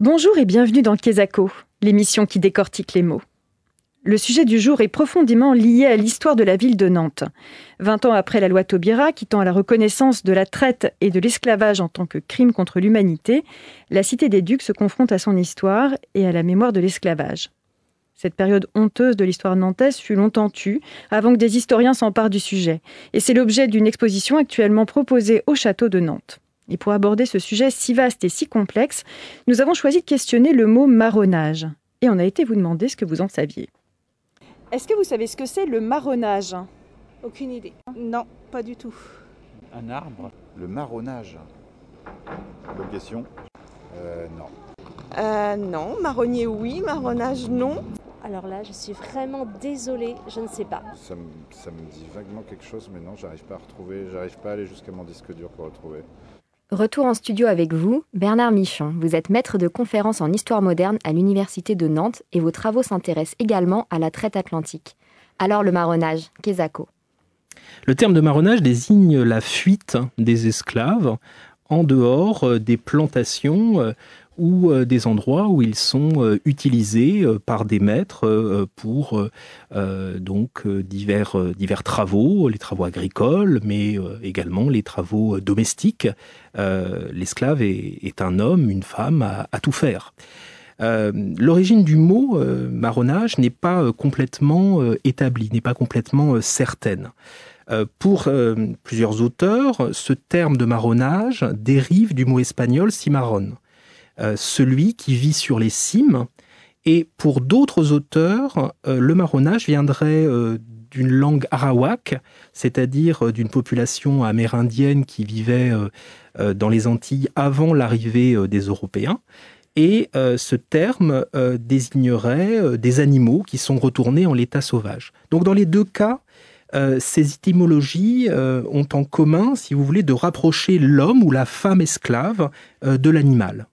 Bonjour et bienvenue dans Kesako, l'émission qui décortique les mots. Le sujet du jour est profondément lié à l'histoire de la ville de Nantes. Vingt ans après la loi Taubira, qui tend à la reconnaissance de la traite et de l'esclavage en tant que crime contre l'humanité, la cité des Ducs se confronte à son histoire et à la mémoire de l'esclavage. Cette période honteuse de l'histoire nantaise fut longtemps tue, avant que des historiens s'emparent du sujet. Et c'est l'objet d'une exposition actuellement proposée au château de Nantes. Et pour aborder ce sujet si vaste et si complexe, nous avons choisi de questionner le mot marronnage. Et on a été vous demander ce que vous en saviez. Est-ce que vous savez ce que c'est le marronnage? Aucune idée. Non, pas du tout. Un arbre? Le marronnage. Bonne question. Euh, non. Euh, non, marronnier oui, marronnage non. Alors là, je suis vraiment désolée, je ne sais pas. Ça me, ça me dit vaguement quelque chose, mais non, j'arrive pas à retrouver, j'arrive pas à aller jusqu'à mon disque dur pour retrouver. Retour en studio avec vous, Bernard Michon. Vous êtes maître de conférences en histoire moderne à l'Université de Nantes et vos travaux s'intéressent également à la traite atlantique. Alors le marronnage, Kesako. Le terme de marronnage désigne la fuite des esclaves en dehors euh, des plantations euh, ou euh, des endroits où ils sont euh, utilisés euh, par des maîtres pour donc divers, divers travaux, les travaux agricoles, mais également les travaux domestiques. L'esclave est, un homme, une femme à, tout faire. L'origine du mot marronnage n'est pas complètement établie, n'est pas complètement certaine. pour plusieurs auteurs, ce terme de marronnage dérive du mot espagnol cimarron, euh, celui qui vit sur les cimes. Et pour d'autres auteurs, euh, le marronnage viendrait euh, d'une langue arawak, c'est-à-dire d'une population amérindienne qui vivait dans les Antilles avant l'arrivée des Européens. Et ce terme désignerait des animaux qui sont retournés en l'état sauvage. Donc dans les deux cas, ces étymologies ont en commun, si vous voulez, de rapprocher l'homme ou la femme esclave de l'animal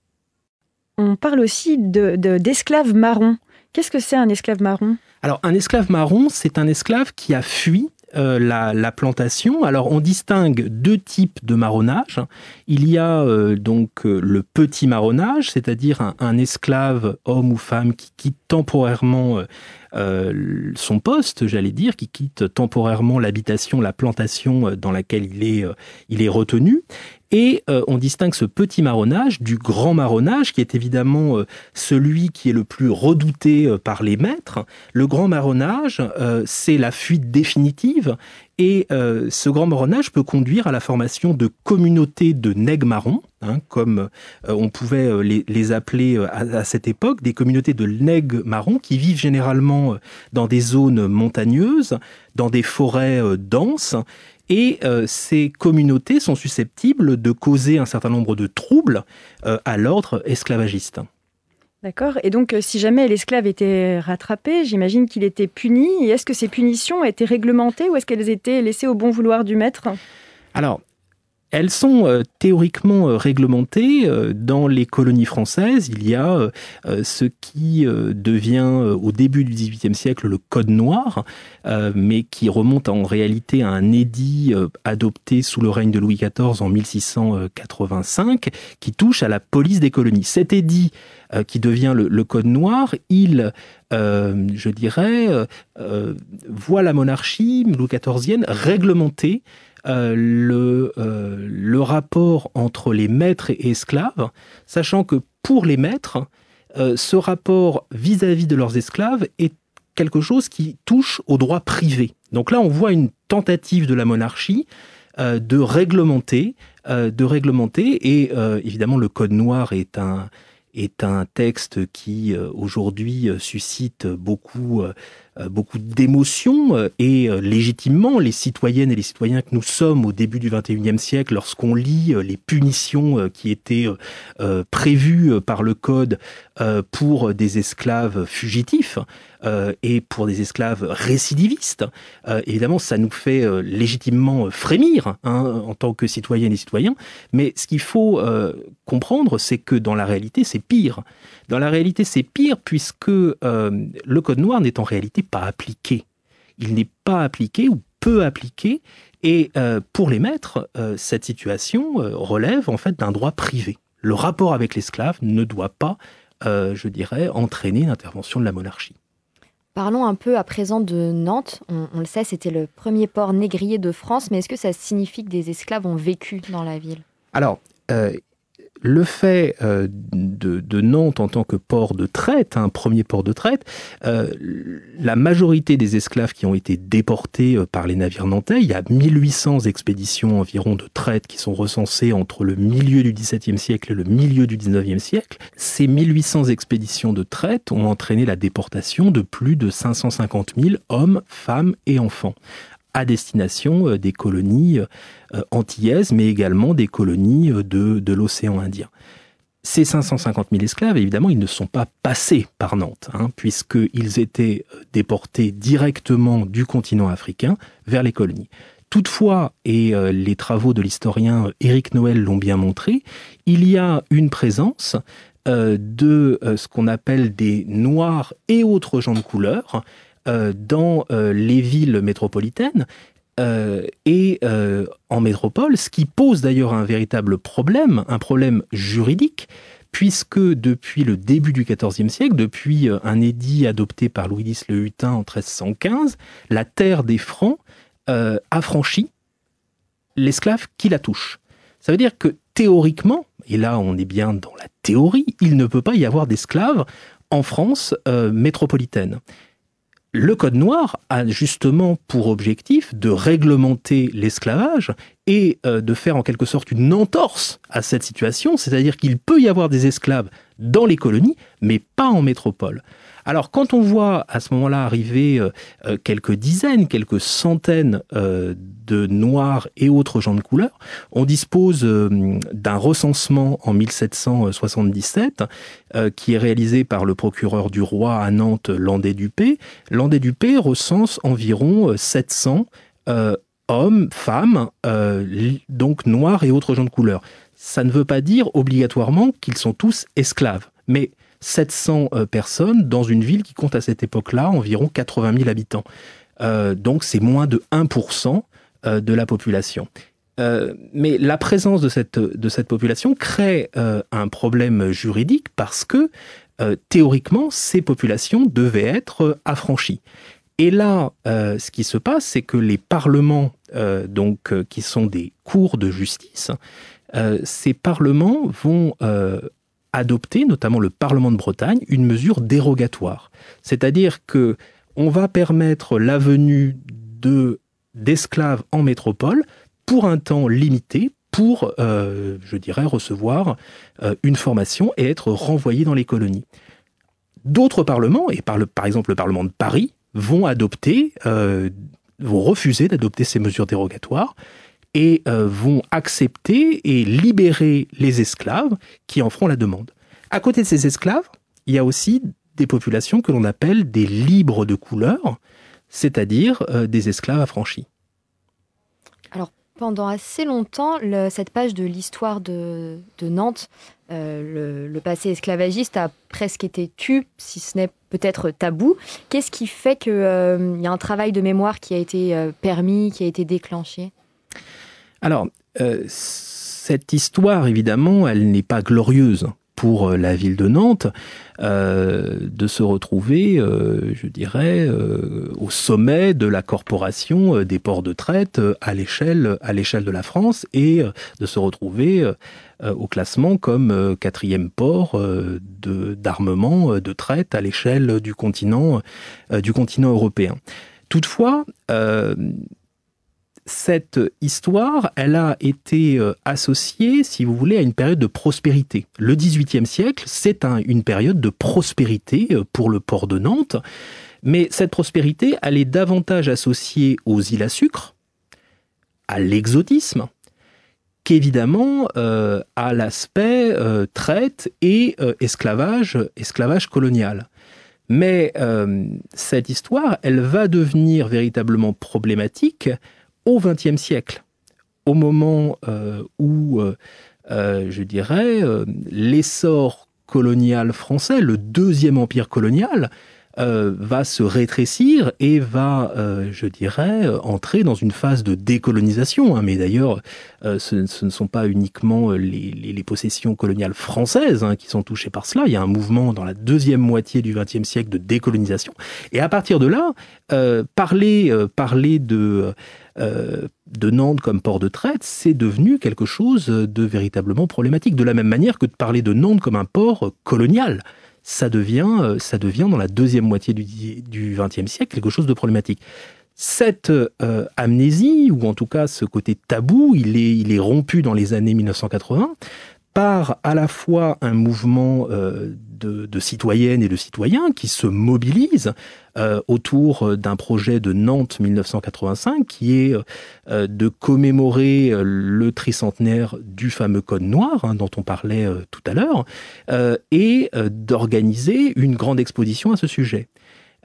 on parle aussi d'esclaves de, marrons. Qu'est-ce que c'est un esclave marron? Alors un esclave marron, c'est un esclave qui a fui euh, la, plantation. Alors on distingue deux types de marronnage. Il y a euh, donc euh, le petit marronnage, c'est-à-dire un, esclave, homme ou femme, qui quitte temporairement son poste, j'allais dire, qui quitte temporairement l'habitation, la plantation dans laquelle il est retenu. Et euh, on distingue ce petit marronnage du grand marronnage, qui est évidemment euh, celui qui est le plus redouté euh, par les maîtres. Le grand marronnage, c'est la fuite définitive. Et ce grand marronnage peut conduire à la formation de communautés de nègres marrons, hein, comme on pouvait les, appeler à, cette époque, des communautés de nègres marrons qui vivent généralement dans des zones montagneuses, dans des forêts denses, et euh, ces communautés sont susceptibles de causer un certain nombre de troubles euh, à l'ordre esclavagiste. D'accord. Et donc, euh, si jamais l'esclave était rattrapé, j'imagine qu'il était puni. Et est-ce que ces punitions étaient réglementées ou est-ce qu'elles étaient laissées au bon vouloir du maître? Alors, elles sont euh, théoriquement euh, réglementées. Euh, dans les colonies françaises, il y a ce qui devient au début du XVIIIe siècle le Code noir, mais qui remonte en réalité à un édit adopté sous le règne de Louis XIV en 1685, qui touche à la police des colonies. Cet édit qui devient le, Code noir, il, je dirais, voit la monarchie Louis XIVienne réglementer euh, le, euh, le rapport entre les maîtres et esclaves, sachant que pour les maîtres, euh, ce rapport vis-à-vis de leurs esclaves est quelque chose qui touche au droit privé. Donc là, on voit une tentative de la monarchie de réglementer, de réglementer, et évidemment, le Code noir est un est un texte qui aujourd'hui suscite beaucoup beaucoup d'émotions euh, et euh, légitimement les citoyennes et les citoyens que nous sommes au début du 21e siècle lorsqu'on lit les punitions qui étaient prévues par le code pour des esclaves fugitifs et pour des esclaves récidivistes évidemment ça nous fait légitimement frémir hein, en tant que citoyennes et citoyens. Mais ce qu'il faut comprendre c'est que dans la réalité c'est pire. Dans la réalité, c'est pire puisque euh, le code noir n'est en réalité pas appliqué. Il n'est pas appliqué ou peu appliqué. Et euh, pour les maîtres, euh, cette situation relève en fait d'un droit privé. Le rapport avec l'esclave ne doit pas, je dirais, entraîner l'intervention de la monarchie. Parlons un peu à présent de Nantes. On, le sait, c'était le premier port négrier de France, mais est-ce que ça signifie que des esclaves ont vécu dans la ville? Alors, euh, le fait euh, de, Nantes en tant que port de traite, un premier port de traite, euh, la majorité des esclaves qui ont été déportés euh, par les navires nantais, il y a 1800 expéditions environ de traite qui sont recensées entre le milieu du XVIIe siècle et le milieu du XIXe siècle. Ces 1800 expéditions de traite ont entraîné la déportation de plus de 550 000 hommes, femmes et enfants à destination euh, des colonies euh, antillaises, mais également des colonies euh, de, l'océan Indien. Ces 550 000 esclaves, évidemment, ils ne sont pas passés par Nantes, hein, puisqu'ils étaient déportés directement du continent africain vers les colonies. Toutefois, et les travaux de l'historien Éric Noël l'ont bien montré, il y a une présence de ce qu'on appelle des noirs et autres gens de couleur, euh, dans euh, les villes métropolitaines euh, et en métropole, ce qui pose d'ailleurs un véritable problème, un problème juridique, puisque depuis le début du XIVe siècle, depuis un édit adopté par Louis X le Hutin en 1315, la terre des Francs affranchit l'esclave qui la touche. Ça veut dire que théoriquement, et là on est bien dans la théorie, il ne peut pas y avoir d'esclaves en France métropolitaine. Le Code noir a justement pour objectif de réglementer l'esclavage et euh, de faire en quelque sorte une entorse à cette situation, c'est-à-dire qu'il peut y avoir des esclaves dans les colonies, mais pas en métropole. Alors quand on voit à ce moment-là arriver euh, euh, quelques dizaines, quelques centaines euh, de noirs et autres gens de couleur, on dispose d'un recensement en 1777 qui est réalisé par le procureur du roi à Nantes, Landais Dupé. Landais Dupé recense environ 700 hommes, femmes, donc noirs et autres gens de couleur. Ça ne veut pas dire obligatoirement qu'ils sont tous esclaves, mais 700 euh, personnes dans une ville qui compte à cette époque-là environ 80 000 habitants. Euh, donc c'est moins de 1% euh, de la population. mais la présence de cette, de cette population crée un problème juridique parce que théoriquement, ces populations devaient être affranchies. Et là, ce qui se passe, c'est que les parlements, donc, qui sont des cours de justice, ces parlements vont adopter, notamment le Parlement de Bretagne, une mesure dérogatoire. C'est-à-dire que on va permettre la venue de d'esclaves en métropole pour un temps limité pour, euh, je dirais, recevoir euh, une formation et être renvoyés dans les colonies. D'autres parlements, et par exemple le Parlement de Paris, vont adopter, euh, vont refuser d'adopter ces mesures dérogatoires et euh, vont accepter et libérer les esclaves qui en feront la demande. À côté de ces esclaves, il y a aussi des populations que l'on appelle des libres de couleur, c'est-à-dire euh, des esclaves affranchis. Alors, pendant assez longtemps, cette page de l'histoire de, Nantes, euh, le, passé esclavagiste a presque été tu, si ce n'est peut-être tabou. Qu'est-ce qui fait qu'il y a un travail de mémoire qui a été permis, qui a été déclenché? Alors, euh, cette histoire, évidemment, elle n'est pas glorieuse pour euh, la ville de Nantes euh, de se retrouver, je dirais, au sommet de la corporation des ports de traite à l'échelle de la France et de se retrouver au classement comme quatrième port d'armement de, traite à l'échelle du continent du continent européen. Toutefois, cette histoire, elle a été euh, associée, si vous voulez, à une période de prospérité. Le XVIIIe siècle, c'est une période de prospérité euh, pour le port de Nantes, mais cette prospérité, elle est davantage associée aux îles à sucre, à l'exotisme, qu'évidemment euh, à l'aspect traite et esclavage, esclavage colonial. Mais cette histoire, elle va devenir véritablement problématique au XXe siècle, au moment euh, où, euh, euh, je dirais, l'essor colonial français, le deuxième empire colonial, va se rétrécir et va, je dirais, entrer dans une phase de décolonisation. Hein. Mais d'ailleurs, ce, ne sont pas uniquement les, possessions coloniales françaises hein, qui sont touchées par cela. Il y a un mouvement dans la deuxième moitié du XXe siècle de décolonisation. Et à partir de là, parler, parler de euh, de Nantes comme port de traite, c'est devenu quelque chose de véritablement problématique. De la même manière que de parler de Nantes comme un port colonial, ça devient, euh, ça devient dans la deuxième moitié du XXe siècle quelque chose de problématique. Cette euh, amnésie, ou en tout cas ce côté tabou, il est, il est rompu dans les années 1980 par à la fois un mouvement de, citoyennes et de citoyens qui se mobilisent euh, autour d'un projet de Nantes 1985 qui est euh, de commémorer euh, le tricentenaire du fameux Code Noir hein, dont on parlait tout à l'heure et d'organiser une grande exposition à ce sujet.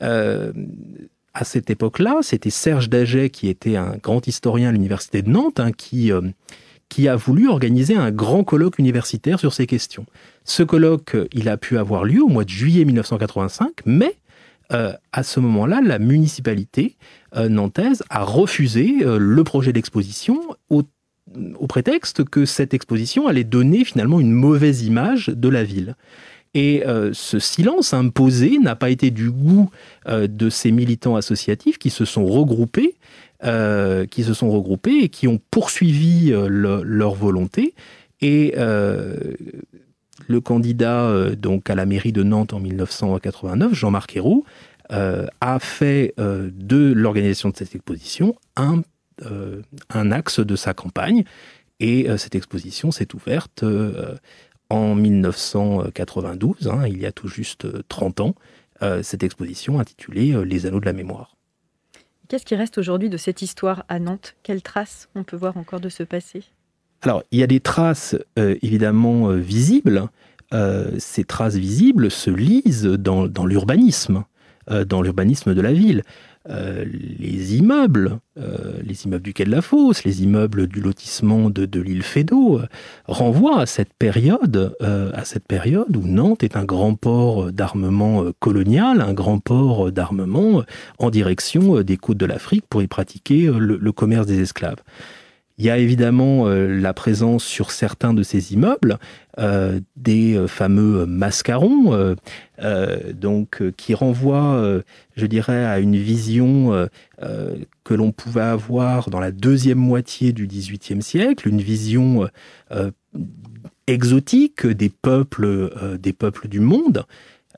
À cette époque-là, c'était Serge Daget, qui était un grand historien à l'université de Nantes, hein, qui, qui a voulu organiser un grand colloque universitaire sur ces questions. Ce colloque, il a pu avoir lieu au mois de juillet 1985, mais euh, à ce moment-là, la municipalité euh, nantaise a refusé euh, le projet d'exposition au, prétexte que cette exposition allait donner finalement une mauvaise image de la ville. Et ce silence imposé n'a pas été du goût de ces militants associatifs qui se sont regroupés euh, qui se sont regroupés et qui ont poursuivi euh, leur volonté. Et euh, le candidat donc à la mairie de Nantes en 1989, Jean-Marc Ayrault, a fait de l'organisation de cette exposition un axe de sa campagne. Et cette exposition s'est ouverte en 1992, hein, il y a tout juste 30 ans, cette exposition intitulée Les Anneaux de la mémoire. Qu'est-ce qui reste aujourd'hui de cette histoire à Nantes? Quelles traces on peut voir encore de ce passé? Alors, il y a des traces euh, évidemment euh, visibles. Euh, ces traces visibles se lisent dans l'urbanisme, dans l'urbanisme de la ville. Euh, les immeubles, euh, les immeubles du quai de la Fosse, les immeubles du lotissement de, l'île Fédot, euh, renvoient à cette période, à cette période où Nantes est un grand port d'armement colonial, un grand port d'armement en direction des côtes de l'Afrique pour y pratiquer le commerce des esclaves. Il y a évidemment euh, la présence sur certains de ces immeubles euh, des euh, fameux mascarons, donc qui renvoient, je dirais, à une vision que l'on pouvait avoir dans la deuxième moitié du XVIIIe siècle, une vision exotique des peuples, des peuples du monde.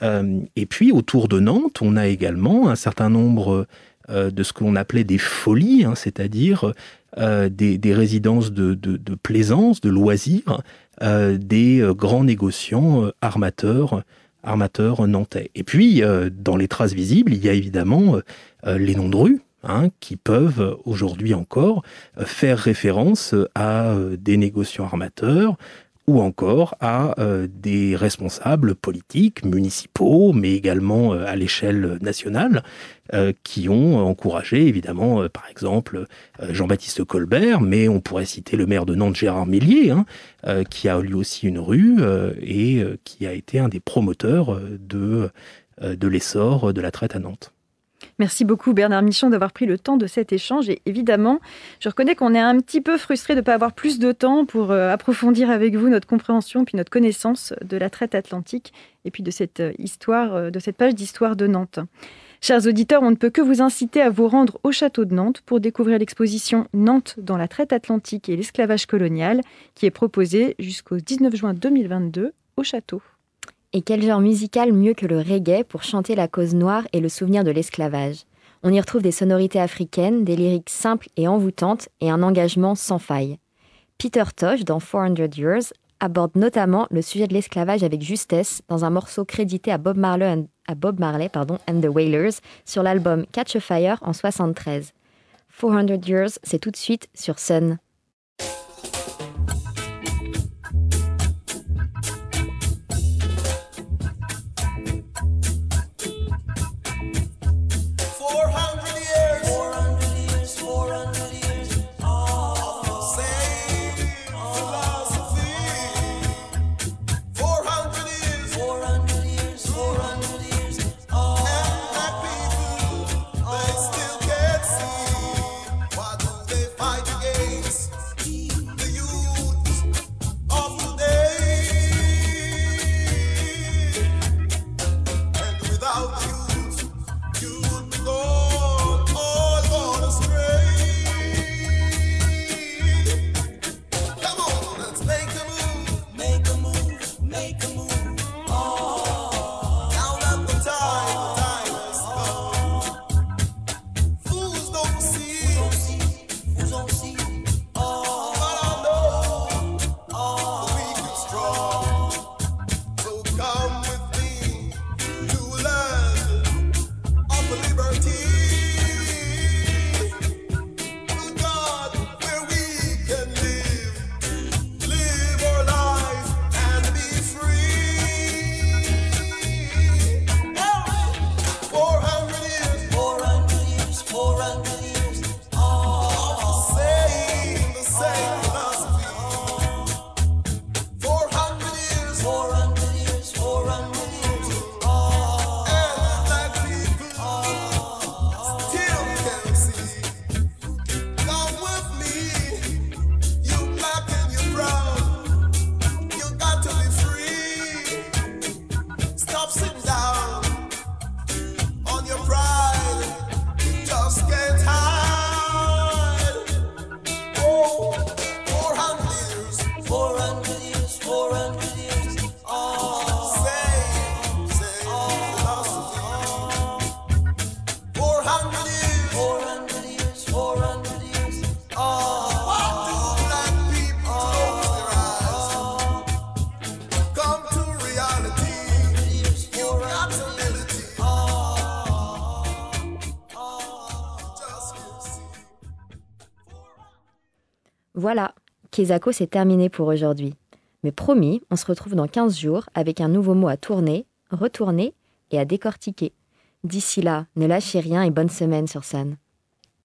et puis autour de Nantes, on a également un certain nombre de ce que l'on appelait des folies, hein, c'est-à-dire euh, des, résidences de, plaisance, de loisirs, euh, des euh, grands négociants armateurs, armateurs nantais. Et puis, dans les traces visibles, il y a évidemment les noms de rues. Hein, qui peuvent aujourd'hui encore faire référence à des négociants armateurs, ou encore à euh, des responsables politiques, municipaux, mais également euh, à l'échelle nationale, euh, qui ont encouragé, évidemment, par exemple, Jean-Baptiste Colbert, mais on pourrait citer le maire de Nantes, Gérard Mélier, hein, qui a lui aussi une rue et qui a été un des promoteurs de, de l'essor de la traite à Nantes. Merci beaucoup Bernard Michon d'avoir pris le temps de cet échange. Et évidemment, je reconnais qu'on est un petit peu frustré de ne pas avoir plus de temps pour euh, approfondir avec vous notre compréhension puis notre connaissance de la traite atlantique et puis de cette euh, histoire, euh, de cette page d'histoire de Nantes. Chers auditeurs, on ne peut que vous inciter à vous rendre au château de Nantes pour découvrir l'exposition Nantes dans la traite atlantique et l'esclavage colonial qui est proposée jusqu'au 19 juin 2022 au château. Et quel genre musical mieux que le reggae pour chanter la cause noire et le souvenir de l'esclavage? On y retrouve des sonorités africaines, des lyriques simples et envoûtantes et un engagement sans faille. Peter Tosh, dans 400 Years, aborde notamment le sujet de l'esclavage avec justesse dans un morceau crédité à Bob Marley, and the Wailers sur l'album Catch a Fire en 73. 400 Years, c'est tout de suite sur Sun. Kezako, c'est terminé pour aujourd'hui. Mais promis, on se retrouve dans 15 jours avec un nouveau mot à tourner, retourner et à décortiquer. D'ici là, ne lâchez rien et bonne semaine sur Sun.